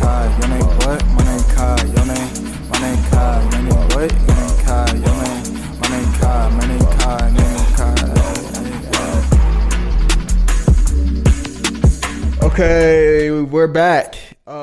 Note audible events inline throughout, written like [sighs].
Kai, your name what? My name Kai, your name. My name Kai, your name what? My name Kai, your. My name Kai. My name Kai, my name Kai. Okay, we're back.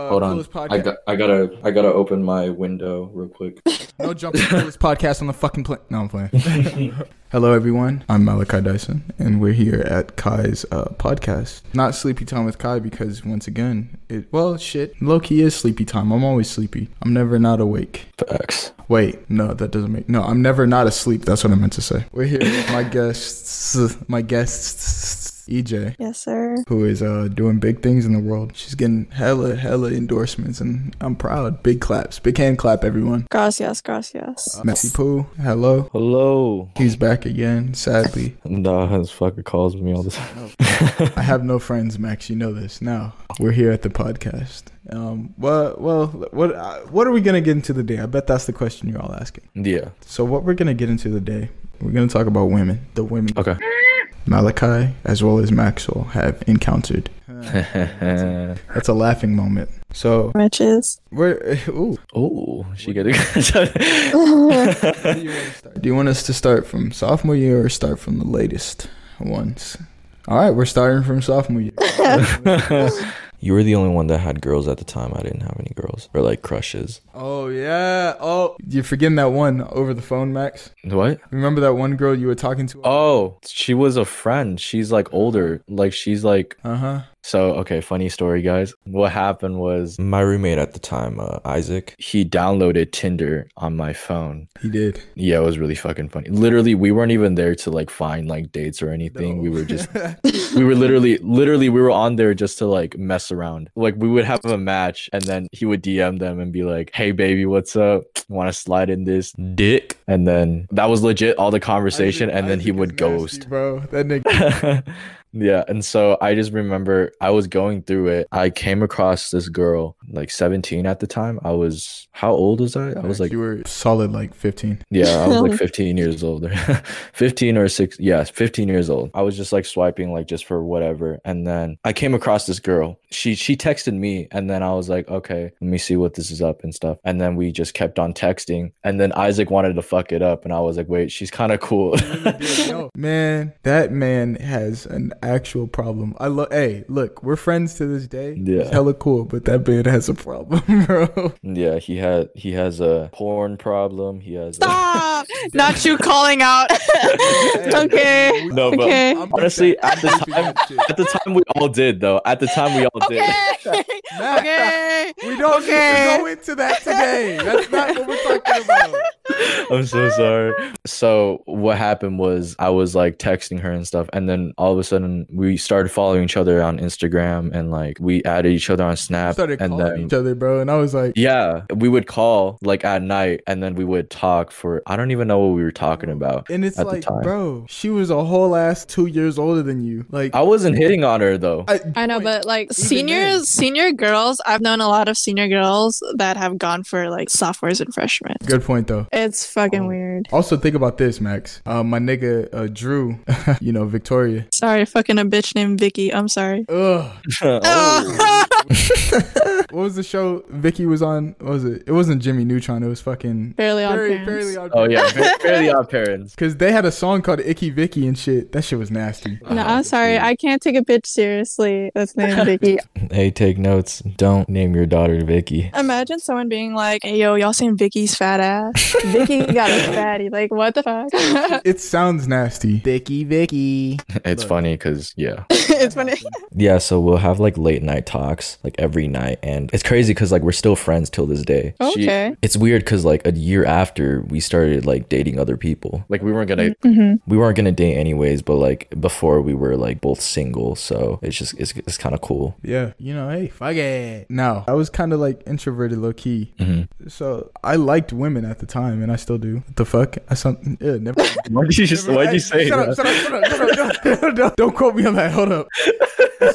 Uh, Hold on. coolest podcast. I got I gotta I gotta open my window real quick. [laughs] no jumping coolest podcast on the fucking plane. No, I'm playing. [laughs] Hello, everyone. I'm Malachi Dyson, and we're here at Kai's uh, podcast. Not sleepy time with Kai because once again, it well, shit, low key is sleepy time. I'm always sleepy. I'm never not awake. Facts. Wait, no, that doesn't make no. I'm never not asleep. That's what I meant to say. We're here with my [laughs] guests, my guests, EJ, Yes, sir. who is uh doing big things in the world. She's getting hella hella endorsements, and I'm proud. Big claps, big hand clap, everyone. Gracias, gracias. Uh, Messi Pooh, hello. Hello. He's back again. Sadly, [laughs] Nah, his fucker calls me all the time. I have no friends, Max. You know this. Now we're here at the podcast. Um, well, well, what uh, what are we gonna get into today? I bet that's the question you're all asking. yeah. So what we're gonna get into today? We're gonna talk about women. The women Okay. Malachi as well as Maxwell have encountered. [laughs] That's a laughing moment. So Riches. we're [laughs] ooh. oh, she getting. [laughs] Do you want us to start from sophomore year or start from the latest ones? All right, we're starting from sophomore year. You were the only one that had girls at the time. I didn't have any girls or like crushes. Oh yeah. Oh, you're forgetting that one over the phone, Max. What? Remember that one girl you were talking to? Oh, she was a friend. She's like older. Like she's like Uh huh. So, okay, funny story, guys. What happened was my roommate at the time, uh, Isaac, he downloaded Tinder on my phone. He did. Yeah, it was really fucking funny. Literally, we weren't even there to like find like dates or anything. We were just, [laughs] we were literally, literally, we were on there just to like mess around. Like, we would have a match and then he would DM them and be like, hey, baby, what's up? Want to slide in this dick? And then that was legit all the conversation. and then he Isaac is would nasty, ghost. bro. That nigga. [laughs] yeah, and so I just remember I was going through it. I came across this girl, like 17 at the time. I was how old was I? I was like you were solid like 15. yeah, I was like [laughs] 15 years older. [laughs] 15 or 6 yeah, 15 years old. I was just like swiping like just for whatever. And then I came across this girl. She she texted me and then I was like, "Okay, let me see what this is up and stuff." And then we just kept on texting. And then Isaac wanted to fuck it up and I was like, "Wait, she's kind of cool." [laughs] Man, that man has an actual problem. I love. Hey, look, we're friends to this day. Yeah. He's hella cool, but that man has a problem, [laughs] bro. yeah, he had he has a porn problem. He has a- Stop! [laughs] [laughs] Not you calling out. okay. No, but Okay. Honestly, at the time, at the time we all did though. At the time we all did. Okay. Matt, okay. we don't need to go into that today. That's not what we're talking about. [laughs] I'm so sorry. So what happened was I was like texting her and stuff, and then all of a sudden we started following each other on Instagram and like we added each other on We Snap, started and calling then each other, bro, and I was like, yeah, we would call like at night, and then we would talk for I don't even know what we were talking about. and it's at the like, time. bro, she was a whole ass two years older than you. Like, I wasn't hitting on her though. I know, but like Even seniors, senior girls, I've known a lot of senior girls that have gone for like sophomores and freshmen. good point though. It's fucking Oh. weird. Also, think about this, Max. Uh, my nigga uh, Drew, [laughs] you know Victoria. Sorry, fucking a bitch named Vicky. I'm sorry. Ugh. [laughs] Oh. [laughs] what was the show Vicky was on? What was it? It wasn't Jimmy Neutron. It was fucking Fairly odd Fairly, parents. Fairly Odd Oh yeah, fairly odd parents. [laughs] Because they had a song called Icky Vicky and shit. That shit was nasty. No, I'm oh, sorry. I can't take a bitch seriously. That's named Vicky. [laughs] Hey, take notes. Don't name your daughter Vicky. Imagine someone being like, "Hey, yo, y'all saying Vicky's fat ass? Vicky [laughs] got a fatty. Like, what the fuck?" It sounds nasty. Vicky Vicky. It's Look. funny because yeah, it's funny. Yeah, so we'll have like late night talks like every night, and it's crazy because like we're still friends till this day. She- Okay. it's weird because like a year after we started like dating other people, like we weren't gonna Mm-hmm. we weren't gonna date anyways, but like before we were like both single, so it's just it's, it's kind of cool. Yeah, you know, hey, fuck it. No, I was kind of like introverted, low key. hmm So I liked women at the time, and I still do. What the fuck? I something. Yeah, never. [laughs] Why'd you just why'd you say shut that? Up, shut up, shut up, shut up, [laughs] shut up. Don't- Don't quote me on that. Hold up.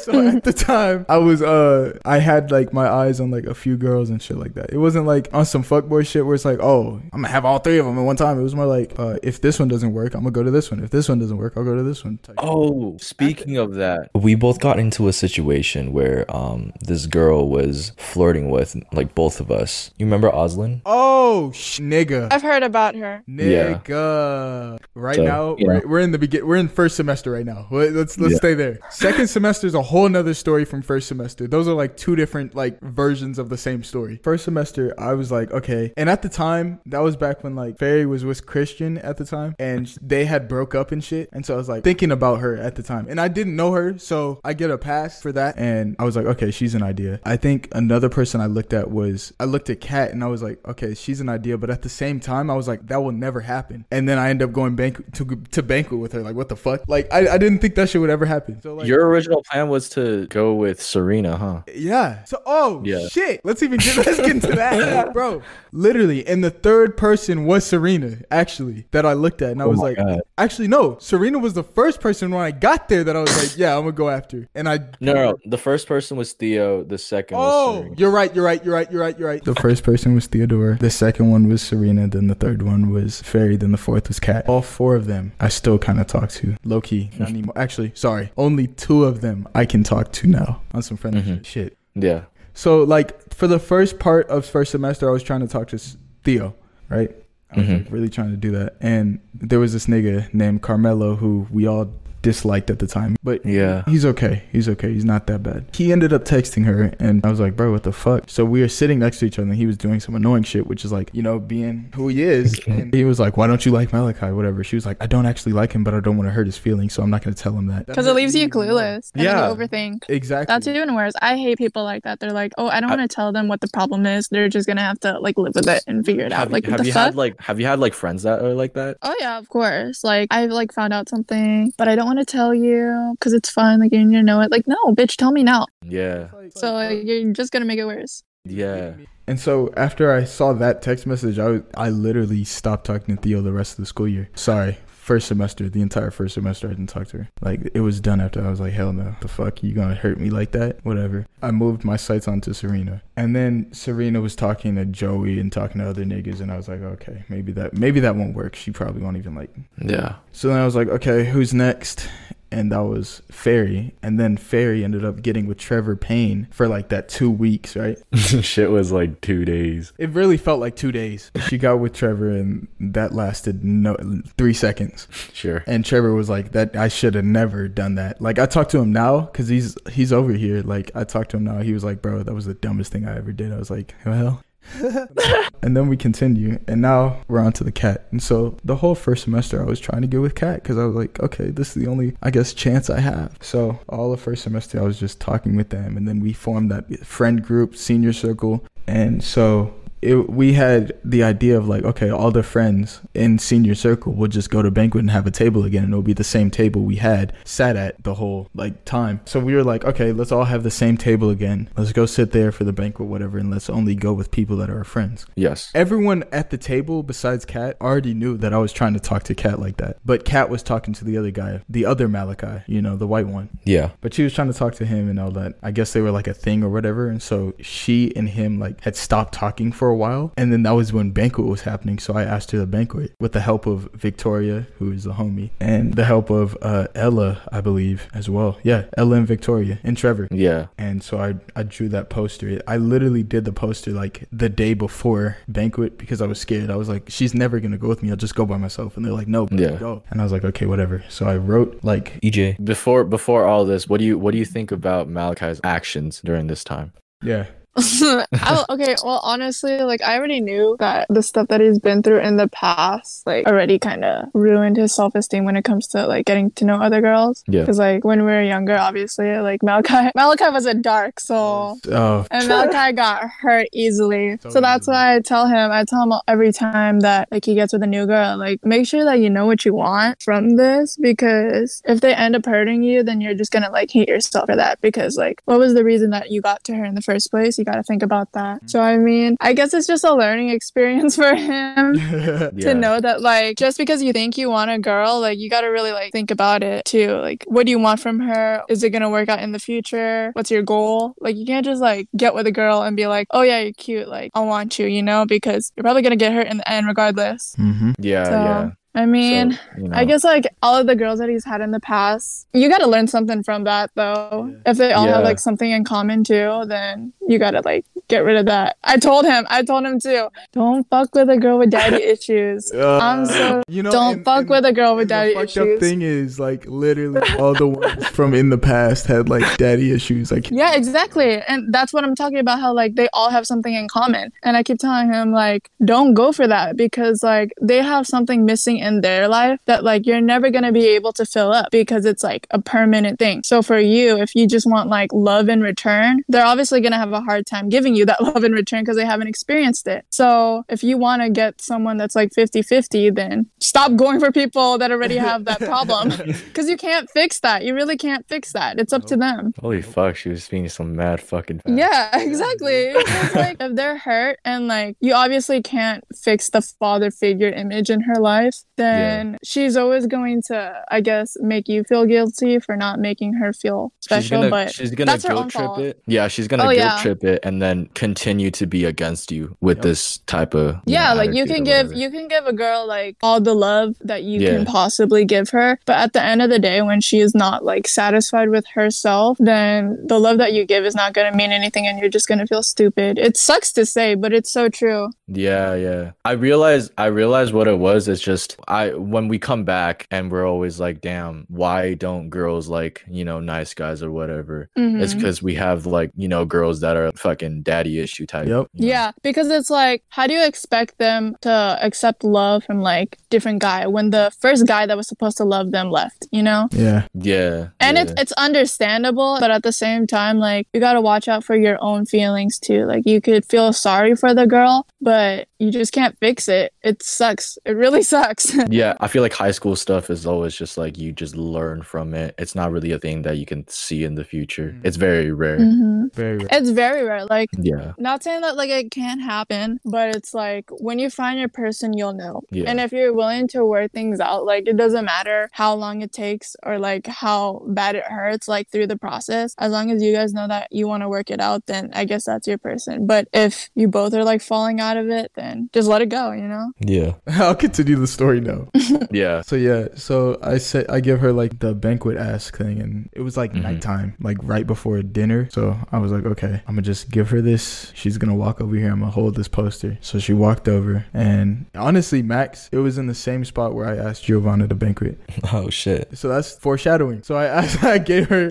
so at the time, I was uh, I had like my eyes on like a few girls and shit like that. It wasn't like on some fuckboy shit where it's like, oh, I'm gonna have all three of them at one time. It was more like, uh, if this one doesn't work, I'm gonna go to this one. If this one doesn't work, I'll go to this one. type. Oh, speaking of that, we both got into a situation where um this girl was flirting with like both of us. You remember Oslin? Oh, sh- nigga. I've heard about her. Yeah. Nigga. Right So, now, you we're, we're in the begin. We're in first semester right now. Let- Let's let's Yeah. stay there. Second [laughs] semester is a whole nother story from first semester. Those are like two different like versions of the same story. First semester, I was like, okay, and at the time, that was back when like Fairy was with Christian at the time, and [laughs] they had broke up and shit. And so I was like thinking about her at the time, and I didn't know her, so I get a pass for that. And I was like, okay, she's an idea. I think another person I looked at was I looked at Kat, and I was like, okay, she's an idea, but at the same time, I was like, that will never happen. And then I end up going bank to to banquet with her. Like, what the fuck? Like, I, I didn't think that shit would ever happen. So like, Your original plan was to go with Serena, huh? Yeah. So oh Yeah. shit. Let's even get let's get into that, [laughs] [laughs] bro. Literally, and the third person was Serena. Actually, that I looked at, and I Oh was like, God. actually no. Serena was the first person when I got there that I was like, yeah, I'm gonna go after. And I No, no, the first person was Theo. The second was Oh, Serena. you're right. You're right. You're right. You're right. You're right. The first person was Theodore. The second one was Serena. Then the third one was Fairy. Then the fourth was Kat. All four of them I still kind of talk to. Low key, not anymore. Actually, sorry. Only two of them I can talk to now on some friendly Mhm. Shit. Yeah. So like for the first part of first semester, I was trying to talk to Theo, right? I was Mhm. like, really trying to do that, and there was this nigga named Carmelo who we all disliked at the time, but Yeah. he's okay. He's okay. He's not that bad. He ended up texting her, and I was like, bro, what the fuck? So we were sitting next to each other, and he was doing some annoying shit, which is like, you know, being who he is. [laughs] And he was like, why don't you like Malachi? Whatever. She was like, I don't actually like him, but I don't want to hurt his feelings, so I'm not gonna tell him that. Because it leaves you clueless. And Yeah. you overthink. Exactly. That's even worse. I hate people like that. They're like, oh, I don't want to tell them what the problem is. They're just gonna have to like live with it and figure it out. Have, Like, you, what have you fuck? had like have you had like friends that are like that? Oh yeah, of course. Like I've like found out something, but I don't want to tell you because it's fun. Like you need to know it. Like no, bitch, tell me now. Yeah. So like, you're just gonna make it worse. Yeah. And so after I saw that text message, I was- I literally stopped talking to Theo the rest of the school year. Sorry. First semester, the entire first semester, I didn't talk to her. Like it was done after I was like, hell no, the fuck, you gonna hurt me like that? Whatever. I moved my sights onto Serena, and then Serena was talking to Joey and talking to other niggas, and I was like, okay, maybe that maybe that won't work. She probably won't even like me. Yeah. So then I was like, okay, who's next? And that was Fairy. And then Fairy ended up getting with Trevor Payne for like that two weeks, right? [laughs] Shit was like two days. It really felt like two days. She got with Trevor, and that lasted no three seconds. Sure. And Trevor was like, "That I should have never done that." Like I talked to him now because he's he's over here. Like I talked to him now. He was like, "Bro, that was the dumbest thing I ever did." I was like, "Well." [laughs] and then we continue, and now we're on to the Kat. And so the whole first semester, I was trying to get with Kat because I was like, okay, this is the only, I guess, chance I have. So all the first semester, I was just talking with them, and then we formed that friend group, senior circle, and so it, we had the idea of like, okay, all the friends in senior circle would just go to banquet and have a table again, and it'll be the same table we had sat at the whole like time. So we were like, okay, let's all have the same table again. Let's go sit there for the banquet, whatever, and let's only go with people that are our friends. Yes. Everyone at the table besides Kat already knew that I was trying to talk to Kat like that. But Kat was talking to the other guy, the other Malachi, you know, the white one. Yeah. But she was trying to talk to him and all that. I guess they were like a thing or whatever. And so she and him like had stopped talking for a while. And then that was when banquet was happening. So I asked her to banquet with the help of Victoria, who is the homie, and the help of uh, Ella, I believe, as well. Yeah, Ella and Victoria and Trevor. Yeah. And so I, I drew that poster. I literally did the poster like the day before banquet because I was scared. I was like, she's never gonna go with me. I'll just go by myself. And they're like, no, Yeah. go. And I was like, okay, whatever. So I wrote like EJ. Before before all this, what do you what do you think about Malachi's actions during this time? Yeah. [laughs] Okay, well, honestly, like I already knew that the stuff that he's been through in the past, like already kind of ruined his self esteem when it comes to like getting to know other girls. Yeah. Because like when we were younger, obviously, like Malachi, [laughs] Malachi was a dark soul. Oh, And Malachi got hurt easily. So So that's why I tell him, I tell him every time that like he gets with a new girl, like make sure that you know what you want from this because if they end up hurting you, then you're just gonna like hate yourself for that because like what was the reason that you got to her in the first place? You gotta think about that. So I mean, I guess it's just a learning experience [laughs] for him [laughs] Yeah. to know that like just because you think you want a girl like you got to really like think about it too. Like what do you want from her? Is it going to work out in the future? What's your goal? Like you can't just like get with a girl and be like oh yeah you're cute. Like i want you you know? Because you're probably going to get hurt in the end regardless. Hmm Yeah, So, yeah. I mean So, you know. I guess like all of the girls that he's had in the past, you got to learn something from that though. If they all have like something in common too, then you got to like get rid of that. I told him, I told him too, don't fuck with a girl with daddy [laughs] issues. I'm uh, so you know, don't and- fuck and- with a girl with daddy the fucked issues. up thing is like literally all the ones from in the past had like daddy issues. Like Yeah, exactly. And that's what I'm talking about how like they all have something in common. And I keep telling him like don't go for that because like they have something missing in their life that like you're never going to be able to fill up because it's like a permanent thing. So for you, if you just want like love in return, they're obviously going to have a hard time giving you that [laughs] love in return because they haven't experienced it. So if you want to get someone that's like 50-50, then stop going for people that already have that [laughs] problem because you can't fix that. You really can't fix that. It's up to them. Holy fuck, she was being some mad fucking fast. Yeah, exactly. [laughs] It's like if they're hurt and like you obviously can't fix the father figure image in her life, then she's always going to, I guess, make you feel guilty for not making her feel She's special. gonna, but she's gonna that's her own guilt trip fault. it. Yeah, she's gonna Oh, guilt yeah. trip it and then continue to be against you with Yep. this type of yeah know, like you can give you can give a girl like all the love that you Yeah. can possibly give her but at the end of the day when she is not like satisfied with herself then the love that you give is not going to mean anything and you're just going to feel stupid it sucks to say but it's so true Yeah, yeah. I realize I realize what it was. It's just I when we come back and we're always like, damn, why don't girls like, you know, nice guys or whatever? It's Mhm. because we have like, you know, girls that are fucking daddy issue type. Yep. you know? Yeah, because it's like, how do you expect them to accept love from like different guy when the first guy that was supposed to love them left, you know? yeah, Yeah. And yeah. it's it's understandable, but at the same time, like you gotta watch out for your own feelings too. Like you could feel sorry for the girl, but you just can't fix it. It sucks. It really [laughs] sucks. yeah, I feel like high school stuff is always just like you just learn from it. It's not really a thing that you can see in the future. Mm. It's very rare. hmm very rare. It's very rare. Like Yeah. not saying that like it can't happen, but it's like when you find your person, you'll know. Yeah. And if you're willing to work things out, like it doesn't matter how long it takes or like how bad it hurts, like through the process. As long as you guys know that you want to work it out, then I guess that's your person. But if you both are like falling out of it, then just let it go, you know? Yeah. [laughs] I'll continue the story now. [laughs] Yeah. So yeah, so I said I give her like the banquet ask thing, and it was like Mhm. nighttime, like right before dinner. So I was like, okay, I'm gonna just give her this. She's gonna walk over here. I'm gonna hold this poster. So she walked over, and honestly, Max, it was in the same spot where I asked Giovanna to banquet. [laughs] Oh shit. So that's foreshadowing. So I asked, I gave her,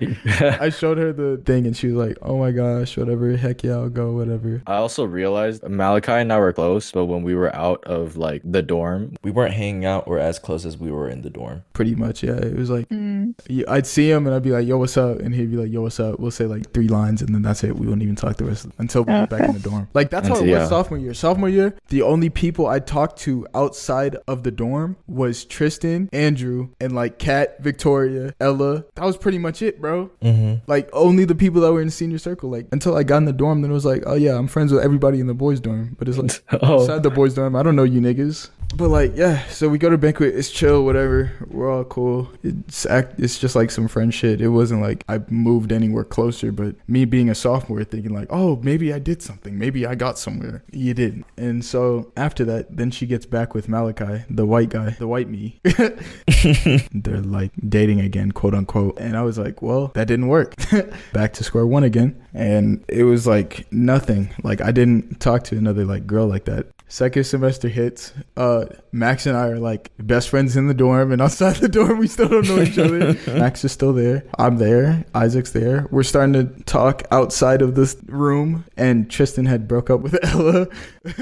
I showed her the thing, and she was like, oh my gosh, whatever, heck yeah, I'll go, whatever. I also realized Malachi and I were close, but when we were out of like the dorm, We weren't hanging out or as close as we were in the dorm. Pretty much, yeah. It was like Mm. Y- I'd see him and I'd be like, "Yo, what's up?" And he'd be like, "Yo, what's up?" We'll say like three lines and then that's it. We wouldn't even talk the rest until we get back in the dorm. Like that's how it Until- was yeah. sophomore year. Sophomore year, the only people I talked to outside of the dorm was Tristan, Andrew, and like Kat, Victoria, Ella. That was pretty much it, bro. Mm-hmm. Like only the people that were in the senior circle. Like until I got in the dorm, then it was like, oh yeah, I'm friends with everybody in the boys' dorm. But it's like [laughs] oh, outside the boys' dorm, I don't know you niggas. But like, yeah. So we go to banquet. It's chill, whatever. We're all cool. It's act. It's just like some friend shit. It wasn't like I moved anywhere closer. But me being a sophomore, thinking like, oh, maybe I did something. Maybe I got somewhere. You didn't. And so after that, then she gets back with Malachi, the white guy, the white me. [laughs] [laughs] They're like dating again, quote unquote. And I was like, well, that didn't work. [laughs] back to square one again. And it was like nothing. Like I didn't talk to another like girl like that Second semester hits. Uh, Max and I are like best friends in the dorm, and outside the dorm, we still don't know each other. [laughs] Max is still there. I'm there. Isaac's there. We're starting to talk outside of this room, and Tristan had broke up with [laughs] Ella.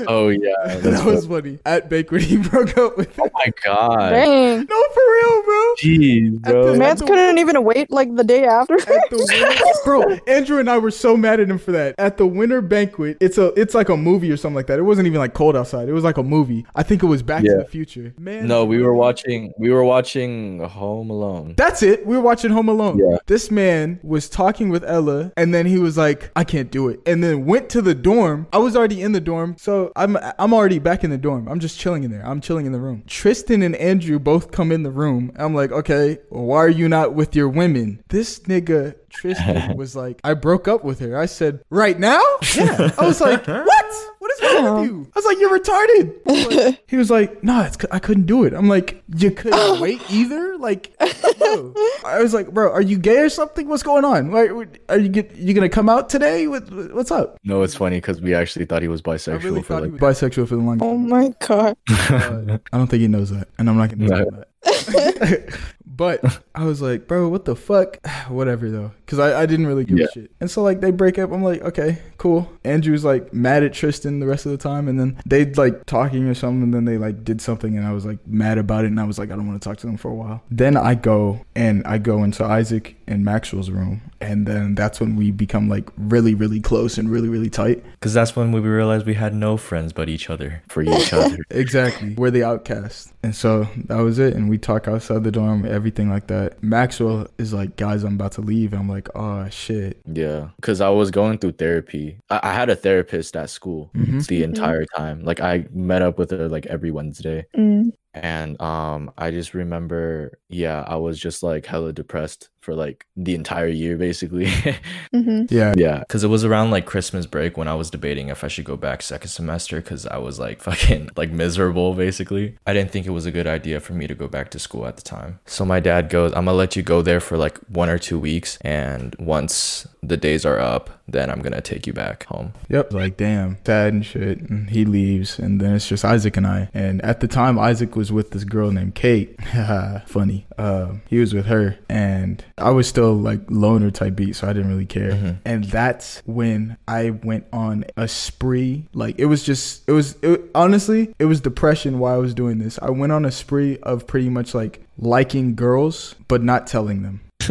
Oh yeah. [laughs] that that's was funny. At banquet, he broke up with. Oh my god. Dang. No, for real, bro. Jeez, bro. the- Mans couldn't even wait like the day after. At the winter, bro, Andrew and I were so mad at him for that. At the winter banquet, it's a it's like a movie or something like that. It wasn't even like cold outside. It was like a movie. I think it was Back to the Future. Man, No, we were watching. We were watching Home Alone. That's it. We were watching Home Alone. Yeah. This man was talking with Ella, and then he was like, "I can't do it," and then went to the dorm. I was already in the dorm, so I'm I'm already back in the dorm. I'm just chilling in there. I'm chilling in the room. Tristan and Andrew both come in the room. I'm like, "Okay, why are you not with your women?" This nigga Tristan [laughs] was like, "I broke up with her." I said, "Right now?" Yeah. I was like, [laughs] "What? What is wrong with you?" I was like, "You're retarded." Like- [laughs] he was like, "No, it's 'cause I couldn't do it." I'm like, "You couldn't [laughs] wait either?" Like, bro. I was like, "Bro, are you gay or something? What's going on? Like, are you get, you gonna come out today? What, what's up?" No, it's funny because we actually thought he was I bisexual really for like. was bisexual for the longest. oh my god. Uh, I don't think he knows that, and I'm not gonna tell No. him that. [laughs] but [laughs] I was like, bro, what the fuck? [sighs] Whatever though, because I, I didn't really give Yeah. a shit. And so like they break up. I'm like, okay, cool. Andrew's like mad at Tristan the rest of the time, and then they like talking or something, and then they like did something, and I was like mad about it, and I was like, I don't want to talk to them for a while. Then I go and I go into Isaac and Maxwell's room, and then that's when we become like really, really close and really, really tight. Because that's when we realized we had no friends but each other. for each other. [laughs] Exactly. We're the outcast. And so that was it. And we talk outside the dorm, everything like that. Maxwell is like, guys, I'm about to leave. I'm like, oh shit. Yeah, because I was going through therapy. I, I had a therapist at school Mhm. the entire time. Like I met up with her like every Wednesday, Mm. and um, I just remember, yeah, I was just like hella depressed for like the entire year, basically. [laughs] hmm Yeah. yeah, Because it was around like Christmas break when I was debating if I should go back second semester because I was like [laughs] fucking like miserable basically. I didn't think it was a good idea for me to go back to school at the time. So my dad goes, I'm gonna let you go there for like one or two weeks. And once the days are up, then I'm gonna take you back home. Yep. Like, damn, sad and shit. And he leaves. And then it's just Isaac and I. And at the time, Isaac was with this girl named Kate. [laughs] Funny. Um, he was with her. And I was still like loner type beat. So I didn't really care. Mhm. And that's when I went on a spree. Like, it was just, it was, it, honestly, it was depression while I was doing this. I went on a spree of pretty much like liking girls, but not telling them. [laughs]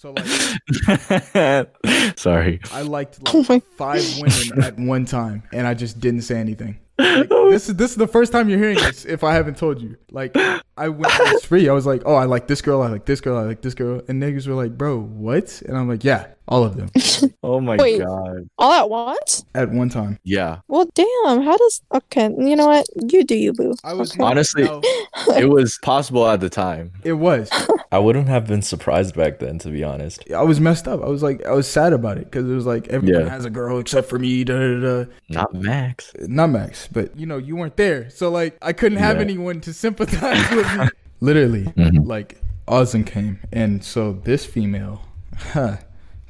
So, like, sorry. I liked Oh like my- five women at one time, and I just didn't say anything. Like, this is this is the first time you're hearing this. If I haven't told you, like I went free. I was like, oh, I like this girl. I like this girl. I like this girl. And niggas were like, bro, what? And I'm like, yeah, all of them [laughs] Oh my Wait. god. All at once? at one time. Yeah. Well, damn. How does? Okay, you know what? You do you, boo. I was Okay. Honestly- no, [laughs] It was possible at the time. it was. I wouldn't have been surprised back then, to be honest. I was messed up. I was like, I was sad about it because it was like everyone Yeah. has a girl except for me. Da, da, da, da. Not Max. Not Max, but you know, you weren't there, so like I couldn't have Yeah. anyone to sympathize with me. [laughs] Literally, Mhm. like Ozan came, and so this female, huh,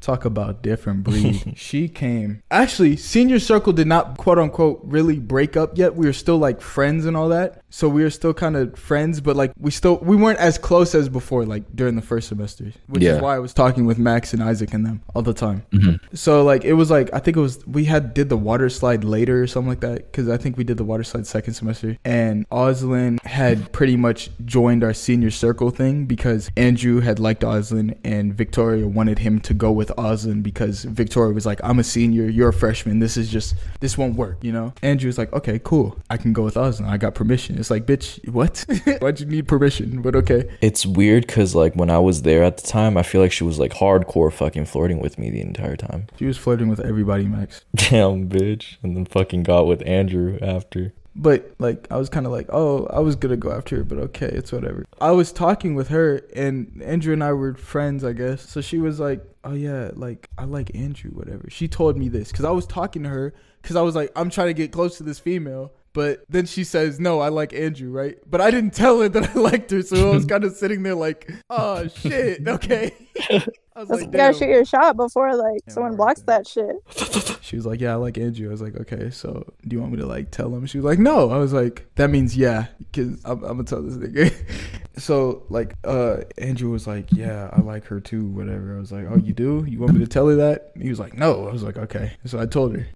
talk about different [laughs] breed. she came. Actually, senior circle did not quote unquote really break up yet. We were still like friends and all that. So we were still kind of friends, but like we still we weren't as close as before, like during the first semester, which Yeah. is why I was talking with Max and Isaac and them all the time. Mhm. So like it was like I think it was we had did the water slide later or something like that because I think we did the water slide second semester and Oslin had pretty much joined our senior circle thing because Andrew had liked Oslin and Victoria wanted him to go with Oslin because Victoria was like I'm a senior you're a freshman this is just this won't work you know Andrew was like okay cool I can go with Oslin I got permission it's like bitch what [laughs] why'd you need permission but okay It's weird because, like, when I was there at the time, I feel like she was, like, hardcore fucking flirting with me the entire time. she was flirting with everybody Max [laughs] Damn, bitch. And then fucking got with Andrew after. But like I was kind of like, oh, I was gonna go after her, but okay, it's whatever. I was talking with her, and Andrew and I were friends, I guess. So she was like, oh yeah, like I like Andrew, whatever. She told me this because I was talking to her because I was like, I'm trying to get close to this female. But then she says, no, I like Andrew, right? But I didn't tell her that I liked her, so I was [laughs] kind of sitting there like, oh shit, [laughs] okay. [laughs] I was That's- like, you gotta shoot your shot before like Yeah, someone blocks there. that shit. She was like, "Yeah, I like Andrew." I was like, "Okay, so do you want me to like tell him?" She was like, "No." I was like, "That means yeah, because I'm, I'm gonna tell this nigga." so like, uh, Andrew was like, "Yeah, I like her too." Whatever. I was like, "Oh, you do? You want me to tell her that?" He was like, "No." I was like, "Okay." So I told her.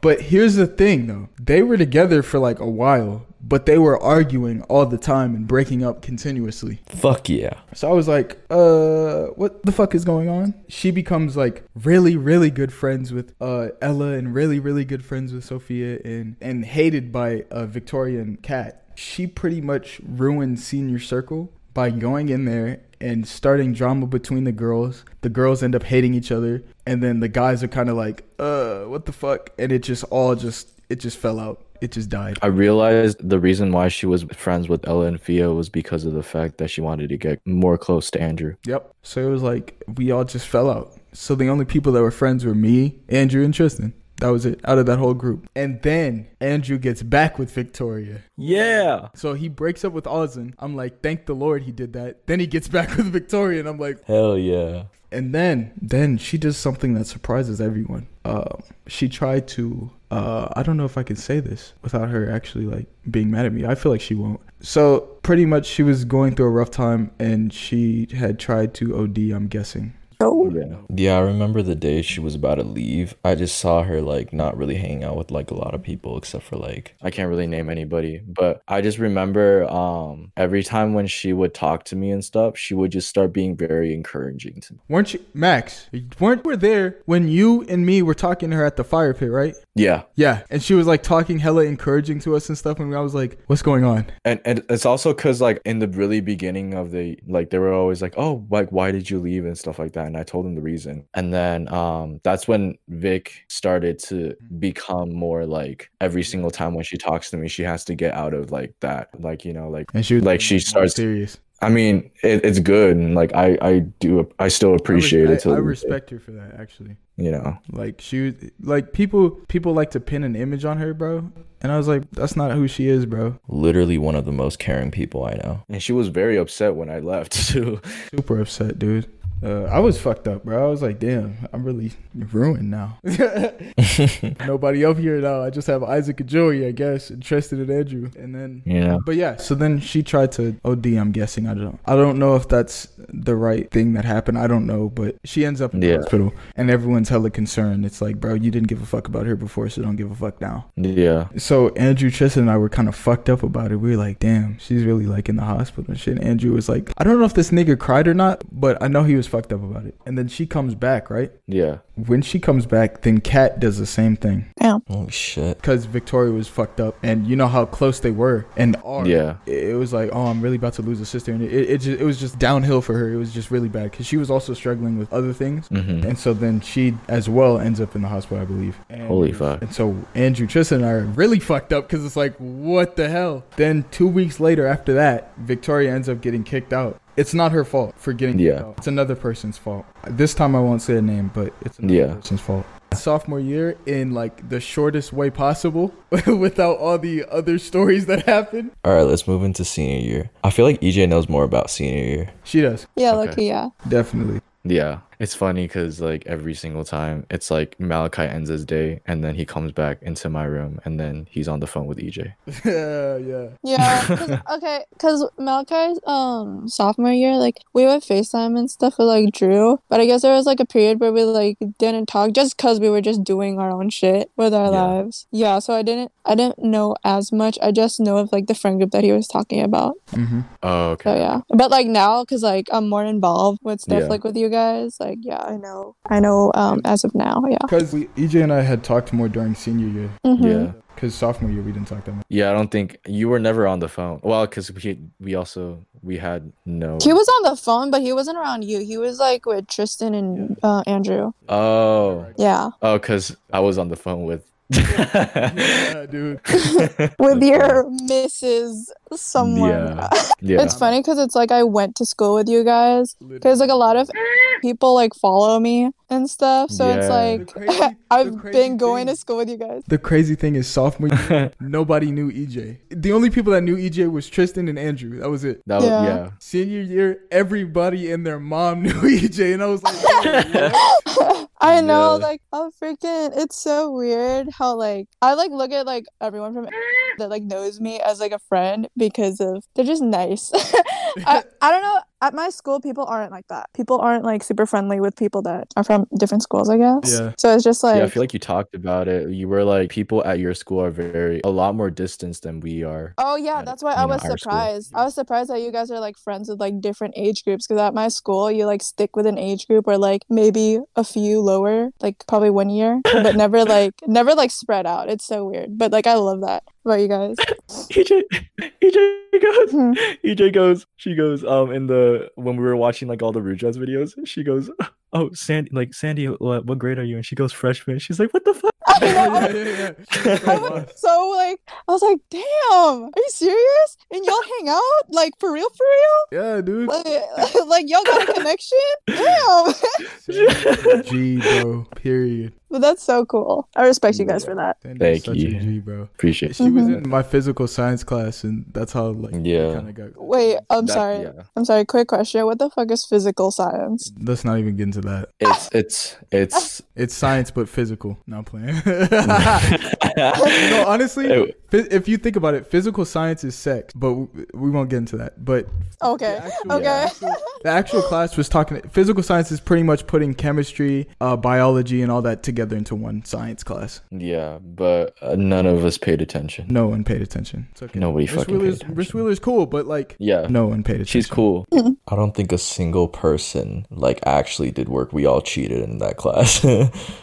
But here's the thing, though. They were together for like a while, but they were arguing all the time and breaking up continuously. Fuck yeah. So I was like, uh, what the fuck is going on? She becomes like really, really good friends with uh Ella and really, really good friends with Sophia and and hated by uh Victoria and Kat. She pretty much ruined senior circle by going in there and starting drama between the girls. The girls end up hating each other, and then the guys are kind of like, uh, what the fuck? And it just all just it just fell out. It just died. I realized the reason why she was friends with Ella and Fia was because of the fact that she wanted to get more close to Andrew. Yep. So it was like we all just fell out. So the only people that were friends were me, Andrew, and Tristan. That was it out of that whole group. And then Andrew gets back with Victoria. Yeah. So he breaks up with Ozan. I'm like, thank the Lord he did that. Then he gets [laughs] back with Victoria, and I'm like, Hell yeah. and then then she does something that surprises everyone. Uh, she tried to uh, I don't know if I can say this without her actually like being mad at me. I feel like she won't. So pretty much she was going through a rough time and she had tried to OD, I'm guessing. Oh, Yeah. Yeah, I remember the day she was about to leave. I just saw her like not really hanging out with like a lot of people except for like I can't really name anybody, but I just remember um every time when she would talk to me and stuff, she would just start being very encouraging to me. Weren't you Max? Weren't we there when you and me were talking to her at the fire pit, right? Yeah. Yeah, and she was like talking hella encouraging to us and stuff, and I was like, "What's going on?" And and it's also cuz like in the really beginning of the like they were always like, "Oh, like why did you leave?" and stuff like that, and I told him the reason. And then um that's when Vic started to become more like every single time when she talks to me, she has to get out of like that like, you know, like And she was Like, she starts- serious. I mean, it, it's good and like I I do I still appreciate I, it to I, I this day, respect her for that actually. you know. Like she, was- like people, people like to pin an image on her, bro. And I was like, that's not who she is, bro. literally one of the most caring people I know. And she was very upset when I left [laughs] too. Super upset, dude. Uh, I was fucked up, bro. I was like, damn, I'm really ruined now. [laughs] [laughs] Nobody up here now. I just have Isaac and Joey, I guess, and Tristan and Andrew, and then. yeah. But yeah, so then she tried to OD. I'm guessing. I don't. I don't know if that's the right thing that happened. I don't know, but she ends up in the Yeah. hospital, and everyone's hella concerned. It's like, bro, you didn't give a fuck about her before, so don't give a fuck now. Yeah. So Andrew, Tristan, and I were kind of fucked up about it. We were like, damn, she's really like in the hospital and shit. And Andrew was like, I don't know if this nigga cried or not, but I know he was fucked up about it. And then she comes back, right? Yeah. When she comes back, then Kat does the same thing Oh shit. because Victoria was fucked up, and you know how close they were and are. Yeah. It it was like, oh, I'm really about to lose a sister, and it it, just, it was just downhill for her. It was just really bad because she was also struggling with other things. hmm And so then she as well ends up in the hospital, I believe. And, Holy fuck. And so Andrew, Tristan, and I are really fucked up because it's like, what the hell? Then two weeks later, after that, Victoria ends up getting kicked out. It's not her fault for getting kicked Yeah. out. It's another person's fault. This time I won't say a name, but it's another Yeah. person's fault. Sophomore year in like the shortest way possible [laughs] without all the other stories that happened. All right, let's move into senior year. I feel like EJ knows more about senior year. She does. yeah, Okay. lucky, yeah. Definitely. Yeah. It's funny because like every single time it's like Malachi ends his day and then he comes back into my room and then he's on the phone with EJ. [laughs] yeah, yeah. Yeah, 'cause- [laughs] okay, because Malachi's um sophomore year, like we would FaceTime and stuff with like Drew, but I guess there was like a period where we like didn't talk just because we were just doing our own shit with our Yeah. lives. Yeah, so I didn't I didn't know as much. I just know of like the friend group that he was talking about. Mm-hmm. Oh, So okay. yeah, but like now, because like I'm more involved with stuff Yeah. like with you guys, like yeah, I know, I know um as of now, yeah. Because EJ and I had talked more during senior year. Mhm. Yeah. Because sophomore year we didn't talk that much. Yeah, I don't think you were never on the phone. Well, because we we also we had no. He was on the phone, but he wasn't around you. He was like with Tristan and uh, Andrew. Oh, Yeah, oh, because I was on the phone with. Yeah, dude. [laughs] with your Mrs. Someone. Yeah. [laughs] yeah. It's funny because it's like I went to school with you guys. Because like a lot of people like follow me and stuff. So it's like crazy- [laughs] I've been going thing- to school with you guys. The crazy thing is, sophomore year, [laughs] nobody knew EJ. The only people that knew EJ was Tristan and Andrew. That was it. That was, Yeah. yeah. Senior year, everybody and their mom [laughs] knew EJ, and I was like, "Yo, what?" I know, Yeah. like, oh freaking, it's so weird how like I like look at like everyone from that like knows me as like a friend because of they're just nice. [laughs] I, [laughs] I don't know. At my school, people aren't like that. People aren't like super friendly with people that are from different schools. I guess. Yeah. So it's just like yeah, I feel like you talked about it. You were like, people at your school are very, a lot more distance than we are. Oh yeah, at, that's why I know, was our school. surprised. I was surprised that you guys are like friends with like different age groups because at my school you like stick with an age group or like maybe a few lower, like probably one year, but never [laughs] like never like spread out. It's so weird, but like I love that about you guys. [laughs] EJ, EJ goes, Hmm. EJ goes, she goes, um, in the, when we were watching like all the Rujas videos, she goes, oh, Sandy, like, Sandy, what, what grade are you? And she goes, freshman. She's like, what the fuck? [laughs] I know. yeah, yeah, yeah. I was so like I was like, damn, are you serious? And y'all hang out like for real, for real? Yeah, dude. Like, [laughs] like y'all got a connection? Damn. G, bro. Period. But that's so cool. I respect you guys for that. Sandy's Thank such you. a G, bro. Appreciate She was Mhm. in my physical science class, and that's how like Yeah. kind of got. Wait, I'm That- sorry. yeah. I'm sorry. Quick question. What the fuck is physical science? Let's not even get into that. It's, it's, it's, [laughs] It's science, but physical. Not playing. [laughs] [laughs] no, honestly, if you think about it, physical science is sex, but we won't get into that. But Okay. actual- okay. The actual class was talking. Physical science is pretty much putting chemistry, uh, biology, and all that together into one science class. yeah, but uh, none of us paid attention. No one paid attention. It's okay. Nobody Miss fucking paid attention. Miss Wheeler's cool, but like, Yeah. no one paid attention. She's cool. I don't think a single person like actually did work. We all cheated in that class. [laughs]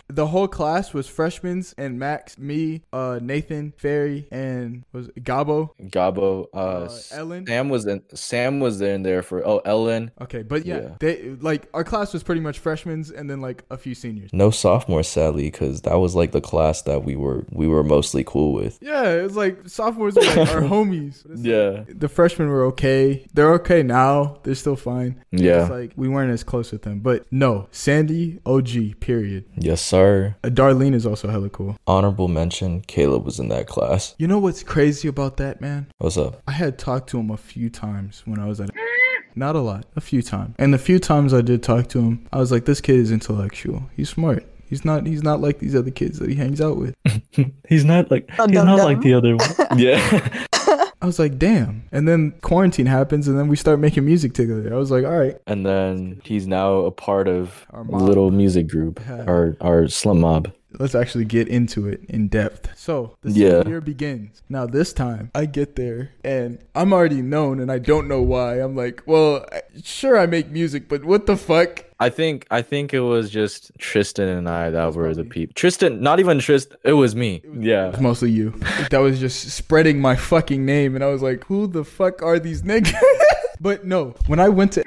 The whole class was freshmen and Max, me, uh, Nathan, Ferry, and was it Gabo. Gabo, uh, Uh, Ellen? Sam was in. Sam was in there for. Oh, Ellen. Okay, but yeah, Yeah. they like our class was pretty much freshmen and then like a few seniors. No sophomores, sadly, because that was like the class that we were we were mostly cool with. Yeah, it was like sophomores were like our [laughs] homies. But it's Yeah, The freshmen were okay. They're okay now. They're still fine. It's yeah, like we weren't as close with them. But no, Sandy, OG, period. yes, sir. Uh, Darlene is also hella cool. Honorable mention: Caleb was in that class. You know what's crazy about that, man? What's up? I had talked to him a few times when I was at. [laughs] Not a lot, a few times. And the few times I did talk to him, I was like, this kid is intellectual. He's smart. He's not. He's not like these other kids that he hangs out with. [laughs] He's not like Oh, he's dumb not like the other one. [laughs] yeah. [laughs] I was like, damn. And then quarantine happens, and then we start making music together. I was like, all right. and then he's now a part of Our mob. little music group, Yeah. our our slum mob. Let's actually get into it in depth. So the Yeah. year begins. Now this time I get there and I'm already known and I don't know why. I'm like, well, sure I make music, but what the fuck? I think I think it was just Tristan and I that were the people. Tristan, not even Tristan. It was me. It yeah. was mostly you. That was just spreading my fucking name and I was like, who the fuck are these niggas? [laughs] but no, when I went to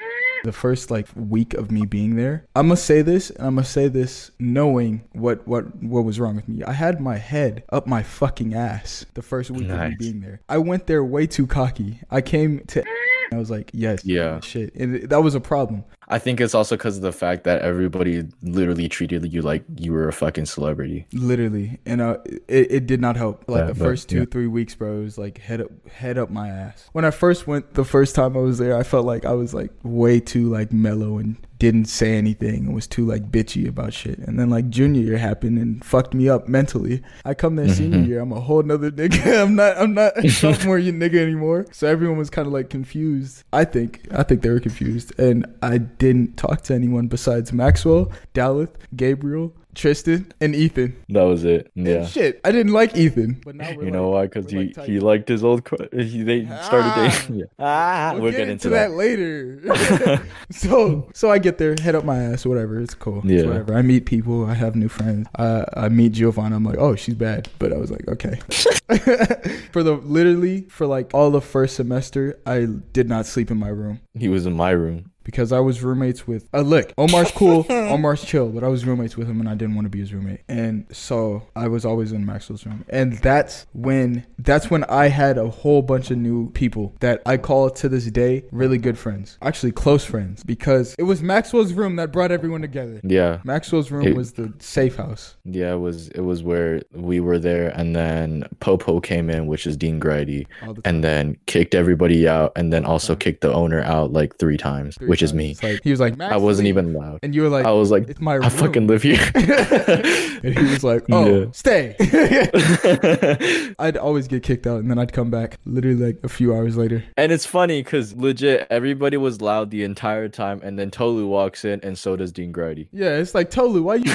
the first like week of me being there, I must say this and I must say this knowing what what what was wrong with me. I had my head up my fucking ass the first week of me being there. I went there way too cocky. I came to I was like, yes, Yeah. shit, and that was a problem. I think it's also because of the fact that everybody literally treated you like you were a fucking celebrity. Literally, and uh, it, it did not help. Like Yeah, the but- first two yeah. three weeks, bro, it was like head up head up my ass. When I first went, the first time I was there, I felt like I was like way too like mellow and didn't say anything and was too like bitchy about shit. And then like junior year happened and fucked me up mentally. I come there senior Mhm. year, I'm a whole nother nigga. [laughs] I'm not I'm not a [laughs] sophomore year nigga anymore. So everyone was kind of like confused. I think I think they were confused, and I didn't talk to anyone besides Maxwell, Dallas, Gabriel. Tristan and Ethan. That was it. And Yeah. shit, I didn't like Ethan. But now we're You know like- why? Because he, like, he liked his old. Cr- he, they started Ah. dating. Yeah. Ah, We'll, we'll, get, get, into, into that, that. later. [laughs] [laughs] so so I get there, head up my ass, whatever. It's cool. It's Yeah. whatever. I meet people. I have new friends. Uh, I meet Giovanna. I'm like, oh, she's bad. But I was like, okay. [laughs] for the literally for like all the first semester, I did not sleep in my room. He was in my room. Because I was roommates with. Uh, look, Omar's cool, [laughs] Omar's chill, but I was roommates with him and I didn't want to be his roommate, and so I was always in Maxwell's room, and that's when that's when I had a whole bunch of new people that I call to this day really good friends, actually close friends, because it was Maxwell's room that brought everyone together. Yeah. Maxwell's room It- was the safe house. Yeah, it was it was where we were there and then Popo came in, which is Dean Grady, the and then kicked everybody out and then also kicked the owner out like three times, Three which is me. Like- he was like, I wasn't leave." even loud. and you were like, I was like, it's my room. I fucking live here. [laughs] and he was like, oh, Yeah. stay. [laughs] I'd always get kicked out, and then I'd come back literally like a few hours later. and it's funny because legit everybody was loud the entire time and then Tolu walks in and so does Dean Grady. Yeah, it's like Tolu, why you